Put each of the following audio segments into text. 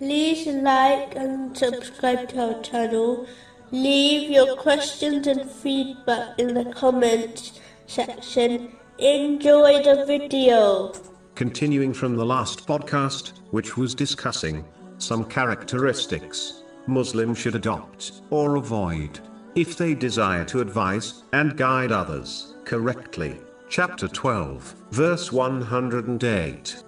like and subscribe to our channel. Leave your questions and feedback in the comments section. Enjoy the video. Continuing from the last podcast, which was discussing some characteristics Muslims should adopt or avoid if they desire to advise and guide others correctly. Chapter 12, verse 108.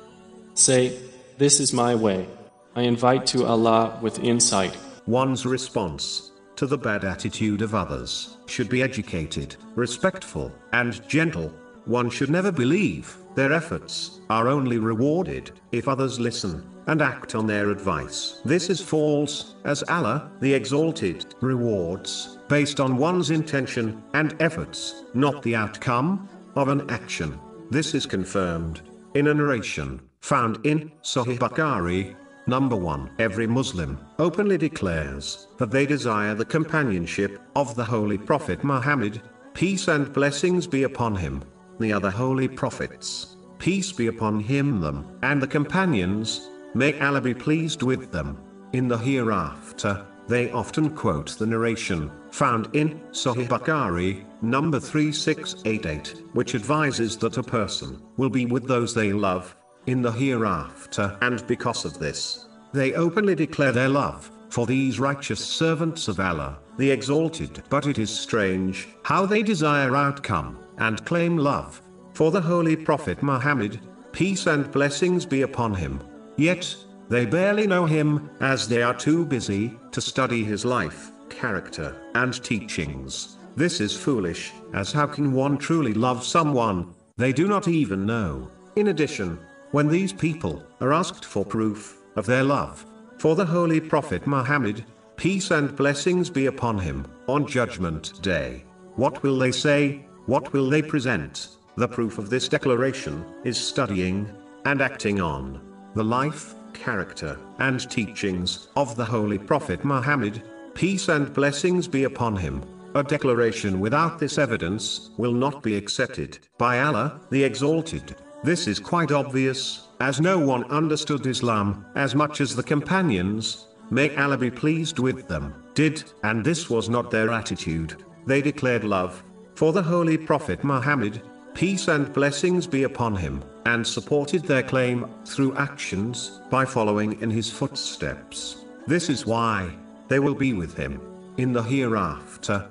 Say, This is my way. I invite to Allah with insight. One's response to the bad attitude of others should be educated, respectful, and gentle. One should never believe their efforts are only rewarded if others listen and act on their advice. This is false, as Allah, the Exalted, rewards based on one's intention and efforts, not the outcome of an action. This is confirmed in a narration found in Sahih Bukhari, Number 1. Every Muslim openly declares that they desire the companionship of the Holy Prophet Muhammad, peace and blessings be upon him, the other holy prophets, peace be upon him them, and the companions, may Allah be pleased with them. In the hereafter, they often quote the narration, found in Sahih Bukhari, number 3688, which advises that a person will be with those they love, in the hereafter, and because of this, they openly declare their love for these righteous servants of Allah, the Exalted. But it is strange how they desire outcome and claim love for the Holy Prophet Muhammad, peace and blessings be upon him. Yet, they barely know him, as they are too busy to study his life, character, and teachings. This is foolish, as how can one truly love someone they do not even know? In addition, when these people are asked for proof of their love for the Holy Prophet Muhammad, peace and blessings be upon him, on Judgment Day, what will they say? What will they present? The proof of this declaration is studying and acting on the life, character, and teachings of the Holy Prophet Muhammad, peace and blessings be upon him. A declaration without this evidence will not be accepted by Allah, the Exalted. This is quite obvious, as no one understood Islam as much as the companions, may Allah be pleased with them, did, and this was not their attitude. They declared love for the Holy Prophet Muhammad, peace and blessings be upon him, and supported their claim through actions by following in his footsteps. This is why they will be with him in the hereafter